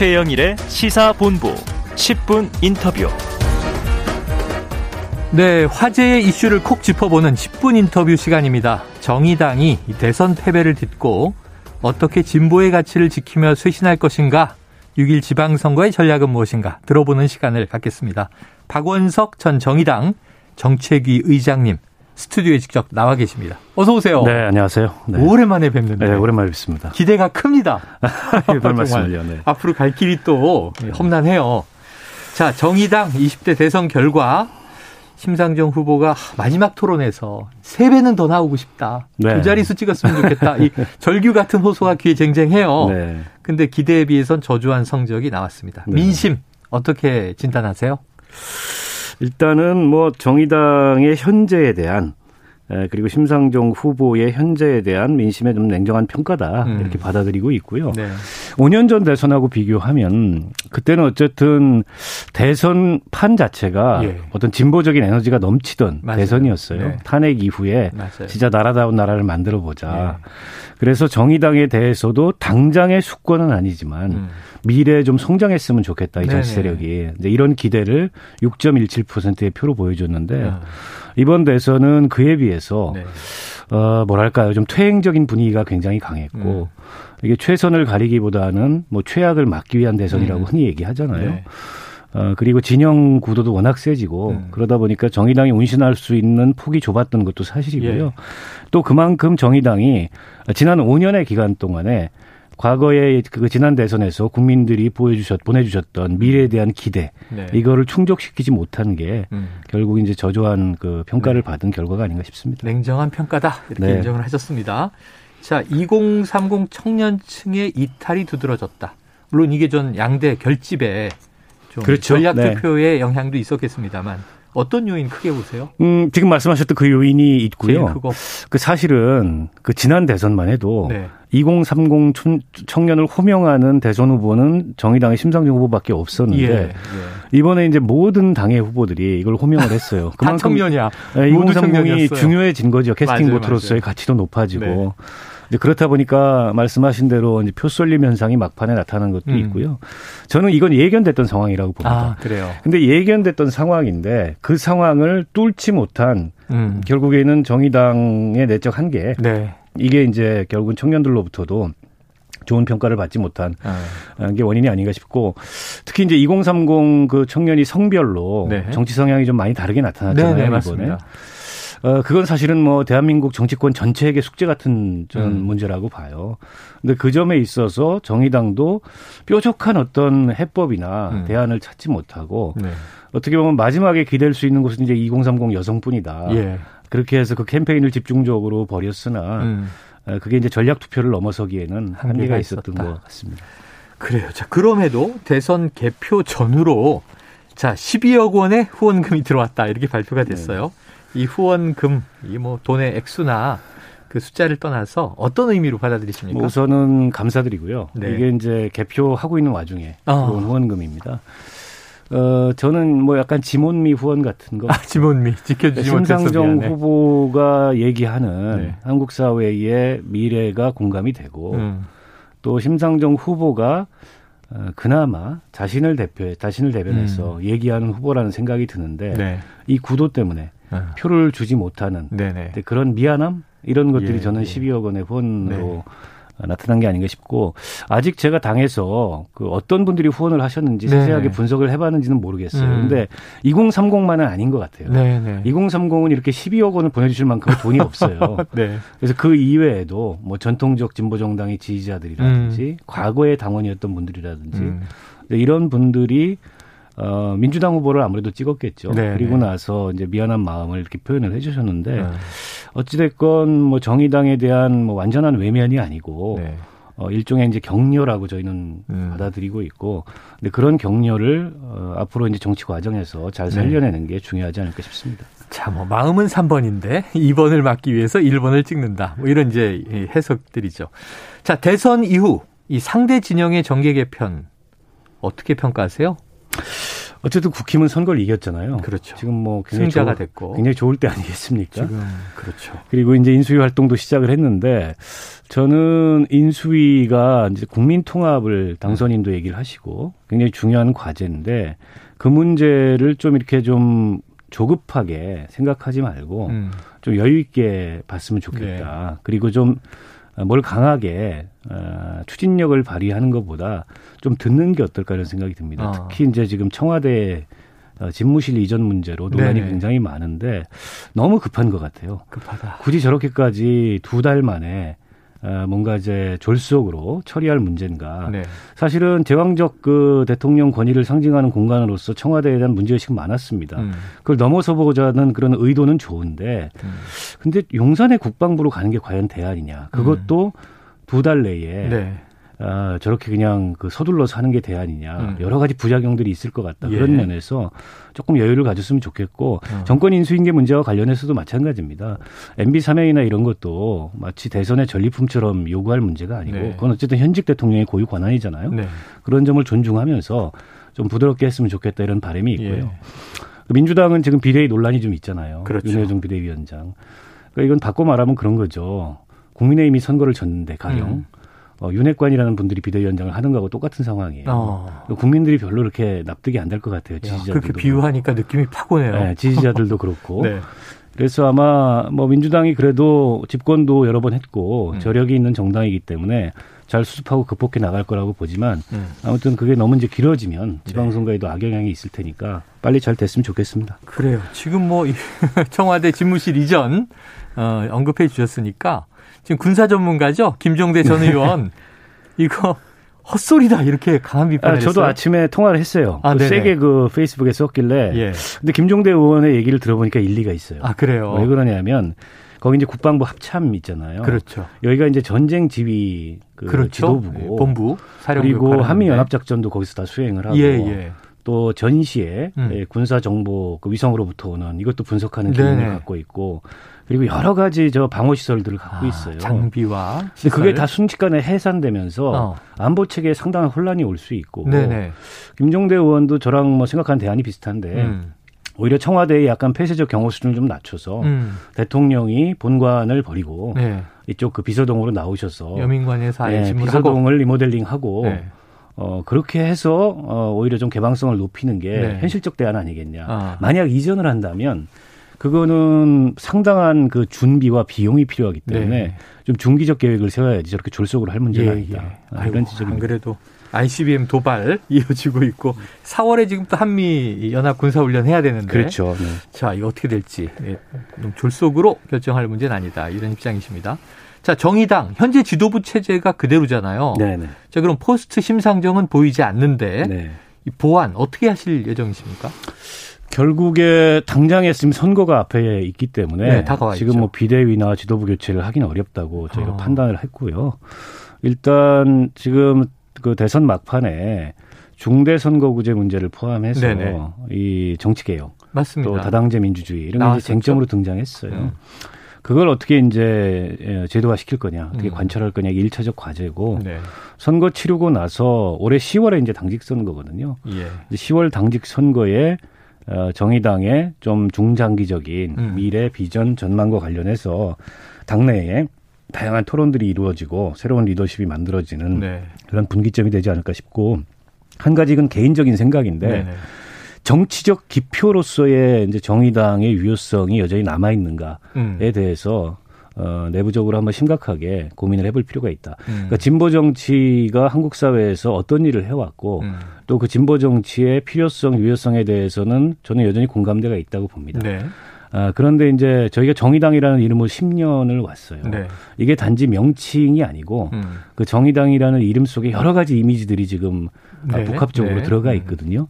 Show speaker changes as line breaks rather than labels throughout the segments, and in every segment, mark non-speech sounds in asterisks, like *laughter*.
최영일의 시사본부 10분 인터뷰.
네, 화제의 이슈를 콕 짚어보는 10분 인터뷰 시간입니다. 정의당이 대선 패배를 딛고 어떻게 진보의 가치를 지키며 쇄신할 것인가, 6일 지방선거의 전략은 무엇인가 들어보는 시간을 갖겠습니다. 박원석 전 정의당 정책위 의장님 스튜디오에 직접 나와 계십니다. 어서 오세요.
네, 안녕하세요. 네.
오랜만에 뵙는데.
네, 오랜만에 뵙습니다.
기대가 큽니다.
예, *laughs* 별 말씀을요. 네.
앞으로 갈 길이 또 험난해요. 자, 정의당 20대 대선 결과 심상정 후보가 마지막 토론에서 세 배는 더 나오고 싶다.
네.
두 자릿수 찍었으면 좋겠다. 이 *laughs* 절규 같은 호소가 귀에 쟁쟁해요.
네.
근데 기대에 비해선 저조한 성적이 나왔습니다.
네.
민심 어떻게 진단하세요?
일단은 뭐 정의당의 현재에 대한 에, 그리고 심상정 후보의 현재에 대한 민심의 좀 냉정한 평가다
음.
이렇게 받아들이고 있고요.
네.
5년 전 대선하고 비교하면 그때는 어쨌든 대선 판 자체가
예.
어떤 진보적인 에너지가 넘치던
맞아요.
대선이었어요.
네.
탄핵 이후에
맞아요.
진짜 나라다운 나라를 만들어 보자.
네.
그래서 정의당에 대해서도 당장의 수권은 아니지만
음.
미래에 좀 성장했으면 좋겠다 이 정치. 세력이 이제 이런 기대를 6.17%의 표로 보여줬는데
아,
이번 대선은 그에 비해서
네.
어 뭐랄까요 좀 퇴행적인 분위기가 굉장히 강했고
음.
이게 최선을 가리기보다는 뭐 최악을 막기 위한 대선이라고
음.
흔히 얘기하잖아요.
네.
어 그리고 진영 구도도 워낙 세지고
음.
그러다 보니까 정의당이 운신할 수 있는 폭이 좁았던 것도 사실이고요.
예.
또 그만큼 정의당이 지난 5년의 기간 동안에 과거에 그 지난 대선에서 국민들이 보여주셨 보내주셨던 미래에 대한 기대
네.
이거를 충족시키지 못한 게
음.
결국 이제 저조한 그 평가를 받은 결과가 아닌가 싶습니다.
냉정한 평가다 이렇게
네.
인정을 하셨습니다. 자, 2030 청년층의 이탈이 두드러졌다. 물론 이게 전 양대 결집에 좀
그렇죠.
전략
네.
투표의 영향도 있었겠습니다만 어떤 요인 크게 보세요?
음, 지금 말씀하셨던 그 요인이 있고요. 그 사실은 그 지난 대선만 해도
네.
2030 청- 청년을 호명하는 대선 후보는 정의당의 심상정 후보밖에 없었는데
예. 예.
이번에 이제 모든 당의 후보들이 이걸 호명을 했어요. *laughs*
다 청년이야.
네,
모두
2030이
청년이었어요.
중요해진 거죠. 캐스팅
맞아요,
보트로서의
맞아요.
가치도 높아지고.
네.
이제 그렇다 보니까 말씀하신 대로 이제 표 쏠림 현상이 막판에 나타나는 것도
음.
있고요. 저는 이건 예견됐던 상황이라고 봅니다.
아, 그래요.
근데 예견됐던 상황인데 그 상황을 뚫지 못한
음.
결국에는 정의당의 내적 한계
네.
이게 이제 결국은 청년들로부터도 좋은 평가를 받지 못한
아,
게 원인이 아닌가 싶고 특히 이제 2030 그 청년이 성별로
네.
정치 성향이 좀 많이 다르게 나타났잖아요
네, 네,
이번에.
맞습니다.
어 그건 사실은 뭐 대한민국 정치권 전체에게 숙제 같은 저는
음.
문제라고 봐요. 근데 그 점에 있어서 정의당도 뾰족한 어떤 해법이나
음.
대안을 찾지 못하고
네.
어떻게 보면 마지막에 기댈 수 있는 곳은 이제 2030 여성뿐이다.
예.
그렇게 해서 그 캠페인을 집중적으로 벌였으나
음.
어, 그게 이제 전략 투표를 넘어서기에는
한계가
있었던
있었다.
것 같습니다.
그래요. 자, 그럼에도 대선 개표 전후로 자, 12억 원의 후원금이 들어왔다. 이렇게 발표가 됐어요. 이 후원금, 이 뭐 돈의 액수나 그 숫자를 떠나서 어떤 의미로 받아들이십니까?
뭐 우선은 감사드리고요.
네.
이게 이제 개표하고 있는 와중에
아.
후원금입니다. 어, 저는 뭐 약간 지몬미 후원 같은 거.
아, 지몬미 지켜주지 못해서
심상정. 후보가 얘기하는
네.
한국 사회의 미래가 공감이 되고
음.
또 심상정 후보가 어, 그나마 자신을 대표해 자신을 대변해서 얘기하는 후보라는 생각이 드는데
음. 네.
이 구도 때문에
아,
표를 주지 못하는
네네.
근데 그런 미안함 이런 것들이
예,
저는
예.
12억 원의 후원으로
네.
나타난 게 아닌가 싶고 아직 제가 당에서 그 어떤 분들이 후원을 하셨는지
네.
세세하게 분석을 해봤는지는 모르겠어요.
음.
근데 2030만은 아닌 것 같아요.
네네.
2030은 이렇게 12억 원을 보내주실 만큼 돈이 *laughs* 없어요.
네.
그래서 그 이외에도 뭐 전통적 진보 정당의 지지자들이라든지 과거의 당원이었던 분들이라든지
음.
이런 분들이 어, 민주당 후보를 아무래도 찍었겠죠.
네,
그리고
네.
나서 이제 미안한 마음을 이렇게 표현을 해주셨는데
아,
어찌됐건 뭐 정의당에 대한 뭐 완전한 외면이 아니고
네.
어, 일종의 이제 격려라고 저희는
음.
받아들이고 있고 근데 그런 격려를 어, 앞으로 이제 정치 과정에서 잘
네.
살려내는 게 중요하지 않을까 싶습니다.
자, 뭐 마음은 3번인데 2번을 *laughs* 막기 위해서 1번을 찍는다. 뭐 이런 이제 이 해석들이죠. 자, 대선 이후 이 상대 진영의 정계 개편 어떻게 평가하세요?
어쨌든 국힘은 선거를 이겼잖아요.
그렇죠.
지금 뭐 굉장히
승자가
좋-
됐고.
굉장히 좋을 때 아니겠습니까?
지금 그렇죠.
그리고 이제 인수위 활동도 시작을 했는데 저는 인수위가 이제 국민 통합을 당선인도 얘기를 하시고 굉장히 중요한 과제인데 그 문제를 좀 이렇게 좀 조급하게 생각하지 말고
음.
좀 여유 있게 봤으면 좋겠다. 그리고 좀 뭘 강하게 어, 추진력을 발휘하는 것보다 좀 듣는 게 어떨까 이런 생각이 듭니다.
아.
특히 이제 지금 청와대 어, 집무실 이전 문제로 논란이
네네.
굉장히 많은데 너무 급한 것 같아요.
급하다.
굳이 저렇게까지 두 달 만에 어, 뭔가 이제 졸속으로 처리할 문제인가.
네.
사실은 제왕적 그 대통령 권위를 상징하는 공간으로서 청와대에 대한 문제의식이 많았습니다.
음.
그걸 넘어서 보자는 그런 의도는 좋은데
음.
근데 용산의 국방부로 가는 게 과연 대안이냐. 그것도 두달 내에
네.
아, 저렇게 그냥 그 서둘러서 하는 게 대안이냐.
음.
여러 가지 부작용들이 있을 것 같다.
예.
그런 면에서 조금 여유를 가졌으면 좋겠고
어.
정권 인수인계 문제와 관련해서도 마찬가지입니다. MB 사명이나 이런 것도 마치 대선의 전리품처럼 요구할 문제가 아니고
네.
그건 어쨌든 현직 대통령의 고유 권한이잖아요.
네.
그런 점을 존중하면서 좀 부드럽게 했으면 좋겠다 이런 바람이 있고요.
예.
민주당은 지금 비대위 논란이 좀 있잖아요.
그렇죠.
윤여정 비대위원장. 그러니까 이건 바꿔 말하면 그런 거죠. 국민의힘이 선거를 졌는데 가령
음.
어, 윤핵관이라는 분들이 비대위원장을 하는 거하고 똑같은 상황이에요.
어.
그러니까 국민들이 별로 그렇게 납득이 안 될 것 같아요.
야,
지지자들도.
그렇게 비유하니까 느낌이 팍 오네요.
네, 지지자들도 그렇고. *laughs*
네.
그래서 아마 뭐 민주당이 그래도 집권도 여러 번 했고
음.
저력이 있는 정당이기 때문에 잘 수습하고 극복해 나갈 거라고 보지만
음.
아무튼 그게 너무 이제 길어지면 지방선거에도 악영향이 있을 테니까 빨리 잘 됐으면 좋겠습니다.
그래요. 지금 뭐이 *laughs* 청와대 집무실 이전 어, 언급해 주셨으니까 지금 군사 전문가죠 김종대 전 의원 이거 헛소리다 이렇게 강한
아,
비판을
저도
했어요.
아침에 통화를 했어요.
아,
그. 세게 그 페이스북에 썼길래.
예.
근데 김종대 의원의 얘기를 들어보니까 일리가 있어요.
아 그래요.
왜 그러냐면 거기 이제 국방부 합참 있잖아요.
그렇죠.
여기가 이제 전쟁 지휘 그
그렇죠.
지도부고
예, 본부 사령부
그리고 한미. 연합 작전도 거기서 다 수행을 하고
예 예.
또 전시에
음.
예, 군사 정보 그 위성으로부터 오는 이것도 분석하는 기능을
네네.
갖고 있고 그리고 여러 가지 저 방어 시설들을 갖고
아,
있어요.
장비와
근데 그게
시설.
다 순식간에 해산되면서
어.
안보 체계에 상당한 혼란이 올 수 있고
네네.
김종대 의원도 저랑 뭐 생각하는 대안이 비슷한데
음.
오히려 청와대의 약간 폐쇄적 경호 수준을 좀 낮춰서
음.
대통령이 본관을 버리고
네.
이쪽 그 비서동으로 나오셔서
여민관에서 하고.
비서동을 리모델링하고
네.
어 그렇게 해서 어 오히려 좀 개방성을 높이는 게
네.
현실적 대안 아니겠냐.
아.
만약 이전을 한다면 그거는 상당한 그 준비와 비용이 필요하기 때문에
네.
좀 중기적 계획을 세워야지 저렇게 졸속으로 할 문제가
예,
아니다.
예.
아, 이런
안
지적입니다.
그래도 ICBM 도발 *laughs* 이어지고 있고 4월에 지금 또 한미 연합 군사 훈련 해야 되는데
그렇죠. 네.
자, 이거 어떻게 될지 예, 좀 졸속으로 결정할 문제는 아니다. 이런 입장이십니다. 자, 정의당 현재 지도부 체제가 그대로잖아요.
네네.
자, 그럼 포스트 심상정은 보이지 않는데
네.
이 보완 어떻게 하실 예정이십니까?
결국에 당장에 지금 선거가 앞에 있기 때문에
네, 다가와
지금. 뭐 비대위나 지도부 교체를 하기는 어렵다고 저희가
어.
판단을 했고요. 일단 지금 그 대선 막판에 중대 선거구제 문제를 포함해서
네네.
이 정치 개혁
맞습니다.
또 다당제 민주주의 이런 게. 이제 쟁점으로 등장했어요.
음.
그걸 어떻게 이제 예, 제도화 시킬 거냐, 어떻게
음.
관철할 거냐 이게 일차적 과제고
네.
선거 치르고 나서 올해 10월에 이제 당직 선거거든요.
예.
이제 10월 당직 선거에 어, 정의당의 좀 중장기적인
음.
미래 비전 전망과 관련해서 당내에 다양한 토론들이 이루어지고 새로운 리더십이 만들어지는
네.
그런 분기점이 되지 않을까 싶고 한 가지 이건 개인적인 생각인데
네네.
정치적 기표로서의 이제 정의당의 유효성이 여전히 남아 있는가에
음.
대해서 어, 내부적으로 한번 심각하게 고민을 해볼 필요가 있다.
음.
그러니까 진보 정치가 한국 사회에서 어떤 일을 해왔고
음.
또그 진보 정치의 필요성, 유효성에 대해서는 저는 여전히 공감대가 있다고 봅니다.
네.
아, 그런데 이제 저희가 정의당이라는 이름으로 10년을 왔어요.
네.
이게 단지 명칭이 아니고
음.
그 정의당이라는 이름 속에 여러 가지 이미지들이 지금 아,
네.
복합적으로
네.
들어가
음.
있거든요.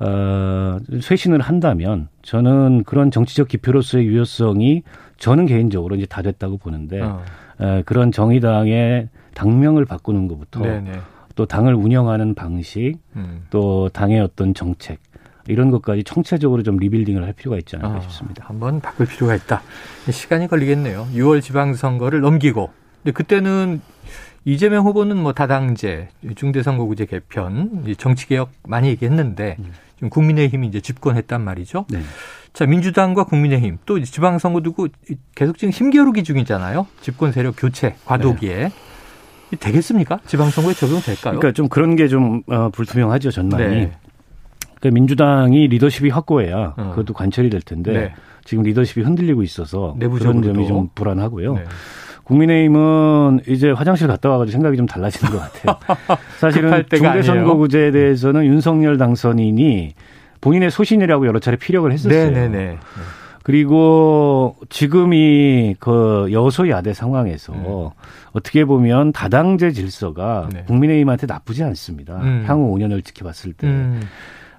어, 쇄신을 한다면 저는 그런 정치적 기표로서의 유효성이 저는 개인적으로 이제 다 됐다고 보는데
어.
에, 그런 정의당의 당명을 바꾸는 것부터
네네.
또 당을 운영하는 방식
음.
또 당의 어떤 정책 이런 것까지 총체적으로 좀 리빌딩을 할 필요가 있지 않을까
아,
싶습니다.
한번 바꿀 필요가 있다. 시간이 걸리겠네요. 6월 지방선거를 넘기고. 근데 그때는 이재명 후보는 뭐 다당제, 중대선거구제 개편, 정치개혁 많이 얘기했는데 지금 국민의힘이 이제 집권했단 말이죠.
네.
자, 민주당과 국민의힘 또 지방선거 두고 계속 지금 힘겨루기 중이잖아요. 집권 세력 교체, 과도기에. 되겠습니까? 지방선거에 적용될까요?
그러니까 좀 그런 게좀 어, 불투명하죠 전망이.
네.
그러니까 민주당이 리더십이 확고해야
어.
그것도 관철이 될 텐데
네.
지금 리더십이 흔들리고 있어서
내부적으로도.
그런 점이 좀 불안하고요.
네.
국민의힘은 이제 화장실 갔다 와가지고 생각이 좀 달라지는 것 같아요. *laughs* 사실은 중대선거구제에 대해서는 윤석열 당선인이 본인의 소신이라고 여러 차례 피력을 했었어요.
네네네.
그리고 지금 이 그 여소야대 상황에서
음.
어떻게 보면 다당제 질서가
네.
국민의힘한테 나쁘지 않습니다.
음.
향후 5년을 지켜봤을 때.
음.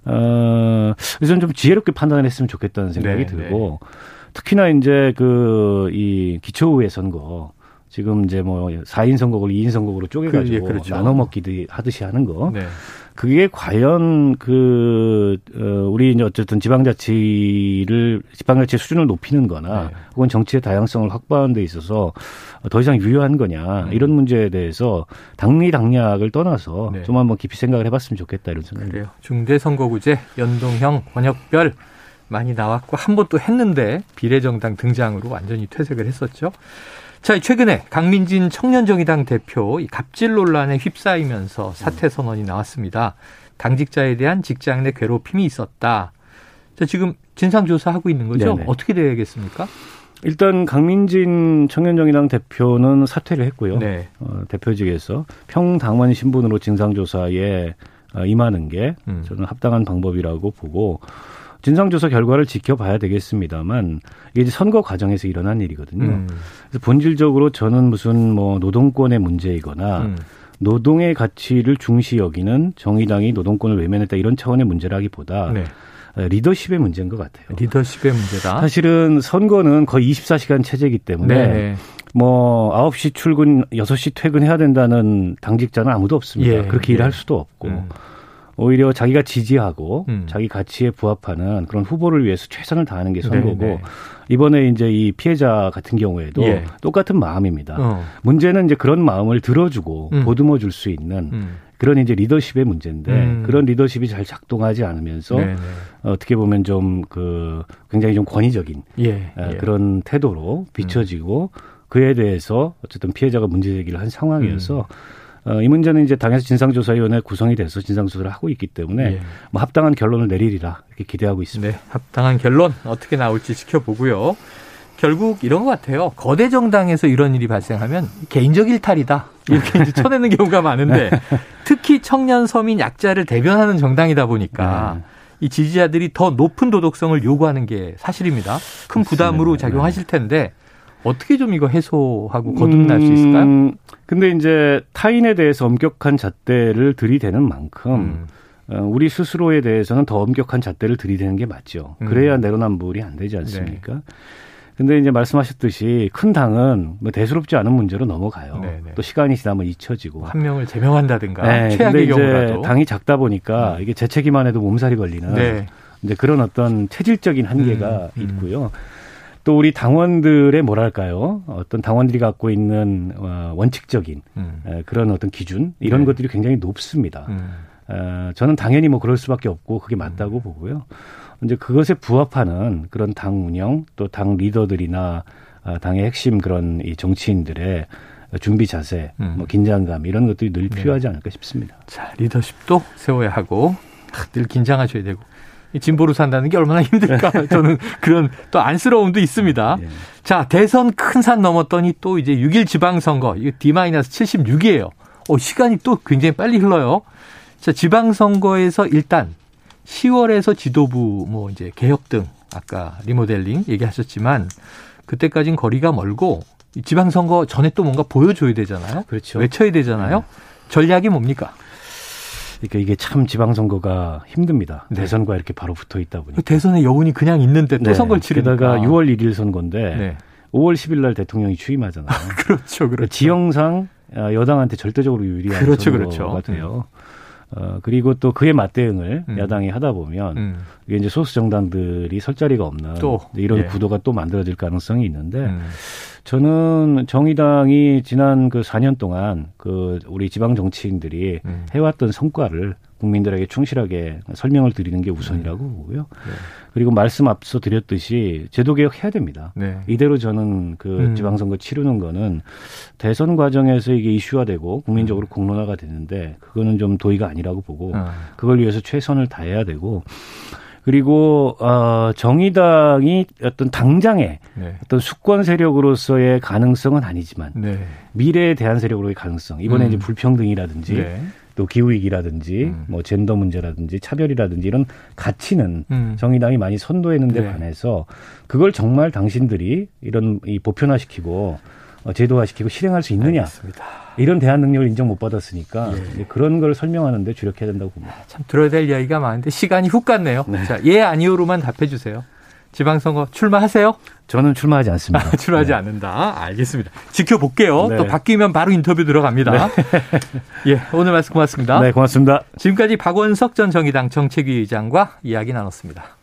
어, 그래서 좀 지혜롭게 판단을 했으면 좋겠다는 생각이
네,
들고 특히나 이제 그 이 기초의회 선거 지금 이제 뭐 4인 선거구를 2인 선거구로 쪼개가지고
그, 예, 그렇죠.
나눠 먹기 하듯이 하는 거.
네.
그게 과연 그, 어, 우리 이제 어쨌든 지방자치를, 지방자치 수준을 높이는 거나
네.
혹은 정치의 다양성을 확보하는 데 있어서 더 이상 유효한 거냐
음.
이런 문제에 대해서 당리 당략을 떠나서
네.
좀 한번 깊이 생각을 해봤으면 좋겠다 이런 생각이
그래요. 중대선거구제, 연동형, 권역별 많이 나왔고 한 번 또 했는데 비례정당 등장으로 완전히 퇴색을 했었죠. 자, 최근에 강민진 청년정의당 대표 이 갑질 논란에 휩싸이면서 사퇴 선언이 나왔습니다. 당직자에 대한 직장 내 괴롭힘이 있었다. 자, 지금 진상 조사하고 있는 거죠?
네네.
어떻게 되겠습니까?
일단 강민진 청년정의당 대표는 사퇴를 했고요.
네.
어, 대표직에서 평당원 신분으로 진상조사에 어, 임하는 게
음.
저는 합당한 방법이라고 보고 진상조사 결과를 지켜봐야 되겠습니다만 이게 선거 과정에서 일어난 일이거든요.
음.
그래서 본질적으로 저는 무슨 뭐 노동권의 문제이거나
음.
노동의 가치를 중시 여기는 정의당이 노동권을 외면했다 이런 차원의 문제라기보다
네.
어, 리더십의 문제인 것 같아요.
리더십의 문제다.
사실은 선거는 거의 24시간 체제이기 때문에
네.
뭐 9시 출근, 6시 퇴근해야 된다는 당직자는 아무도 없습니다.
예,
그렇게
예.
일할 수도 없고
음.
오히려 자기가 지지하고
음.
자기 가치에 부합하는 그런 후보를 위해서 최선을 다하는 게 선거고
네, 네.
이번에 이제 이 피해자 같은 경우에도
예.
똑같은 마음입니다.
어.
문제는 이제 그런 마음을 들어주고
음.
보듬어 줄 수 있는
음.
그런 이제 리더십의 문제인데
음.
그런 리더십이 잘 작동하지 않으면서
네, 네.
어떻게 보면 좀 그 굉장히 좀 권위적인
예.
어,
예.
그런 태도로 비춰지고 그에 대해서 어쨌든 피해자가 문제 제기를 한 상황이어서
음.
어, 이 문제는 이제 당에서 진상조사위원회 구성이 돼서 진상조사를 하고 있기 때문에
예.
뭐 합당한 결론을 내리리라 이렇게 기대하고 있습니다.
네, 합당한 결론 어떻게 나올지 지켜보고요. 결국 이런 것 같아요. 거대 정당에서 이런 일이 발생하면 개인적 일탈이다. 이렇게 이제 쳐내는 경우가 많은데 *laughs* 특히 청년 서민 약자를 대변하는 정당이다 보니까
네.
이 지지자들이 더 높은 도덕성을 요구하는 게 사실입니다. 큰 부담으로
맞습니다.
작용하실 텐데 어떻게 좀 이거 해소하고 거듭날 수 있을까요?
음, 근데 이제 타인에 대해서 엄격한 잣대를 들이대는 만큼
음.
어, 우리 스스로에 대해서는 더 엄격한 잣대를 들이대는 게 맞죠.
음.
그래야 내로남불이 안 되지 않습니까?
네.
근데 이제 말씀하셨듯이 큰 당은 뭐 대수롭지 않은 문제로 넘어가요.
네, 네.
또 시간이 지나면 잊혀지고.
한 명을 제명한다든가
네,
최악의
이제
경우라도
당이 작다 보니까 이게 재채기만 해도 몸살이 걸리는
네.
이제 그런 어떤 체질적인 한계가
음, 음.
있고요. 또 우리 당원들의 뭐랄까요? 어떤 당원들이 갖고 있는 어, 원칙적인
음.
에, 그런 어떤 기준 이런
네.
것들이 굉장히 높습니다.
음.
어, 저는 당연히 뭐 그럴 수밖에 없고 그게 맞다고 보고요. 이제 그것에 부합하는 그런 당 운영 또 당 리더들이나 아, 당의 핵심 그런 이 정치인들의 준비 자세,
음.
뭐 긴장감 이런 것들이 늘
네.
필요하지 않을까 싶습니다.
자, 리더십도 세워야 하고 아, 늘 긴장하셔야 되고 이 진보로 산다는 게 얼마나 힘들까 *laughs* 저는 그런 또 안쓰러움도 있습니다.
예.
자, 대선 큰 산 넘었더니 또 이제 6일 지방선거 이거 D-76이에요. 어, 시간이 또 굉장히 빨리 흘러요. 자, 지방선거에서 일단 10월에서 지도부 뭐 이제 개혁 등 아까 리모델링 얘기하셨지만 그때까진 거리가 멀고 이 지방선거 전에 또 뭔가 보여줘야 되잖아요.
그렇죠.
외쳐야 되잖아요. 전략이 뭡니까?
그러니까 이게 참 지방선거가 힘듭니다.
네.
대선과 이렇게 바로 붙어 있다 보니까.
그 대선의 여운이 그냥 있는데 또
네.
선거를 치르니까.
게다가 6월 1일 선거인데
네.
5월 10일 날 대통령이 취임하잖아요. *laughs*
그렇죠, 그렇죠.
지형상 아, 여당한테 절대적으로 유리한
그렇죠,
선거가
그렇죠.
돼요. 어, 그리고 또 그에 맞대응을
음.
야당이 하다 보면
음,
이게 이제 소수 정당들이 설 자리가 없는
또,
이런
예.
구도가 또 만들어질 가능성이 있는데
음.
저는 정의당이 지난 그 4년 동안 그 우리 지방 정치인들이
음.
해왔던 성과를 국민들에게 충실하게 설명을 드리는 게 우선이라고 보고요. 그리고 말씀 앞서 드렸듯이 제도 개혁 해야 됩니다.
네.
이대로 저는 그
음.
지방선거 치르는 거는 대선 과정에서 이게 이슈화되고 국민적으로 공론화가 되는데 그거는 좀 도의가 아니라고 보고
어.
그걸 위해서 최선을 다해야 되고 그리고 어 정의당이 어떤 당장의
네.
어떤 수권 세력으로서의 가능성은 아니지만
네.
미래에 대한 세력으로의 가능성 이번에
음.
이제 불평등이라든지
네.
또 기후 위기라든지
음.
뭐 젠더 문제라든지 차별이라든지 이런 가치는
음.
정의당이 많이 선도했는데
네.
반해서 그걸 정말 당신들이 이런 이 보편화시키고 어, 제도화시키고 실행할 수 있느냐
알겠습니다.
이런 대안 능력을 인정 못 받았으니까
예.
그런 걸 설명하는데 주력해야 된다고 봅니다.
참 들어야 될 이야기가 많은데 시간이 훅 갔네요. 자, 예 아니오로만 답해 주세요. 지방선거 출마하세요?
저는 출마하지 *laughs* 않습니다.
출마하지
네.
않는다. 알겠습니다. 지켜볼게요.
네.
또 바뀌면 바로 인터뷰 들어갑니다. *laughs* 예, 오늘 말씀 고맙습니다.
네, 고맙습니다.
지금까지 박원석 전 정의당 정책위 의장과 이야기 나눴습니다.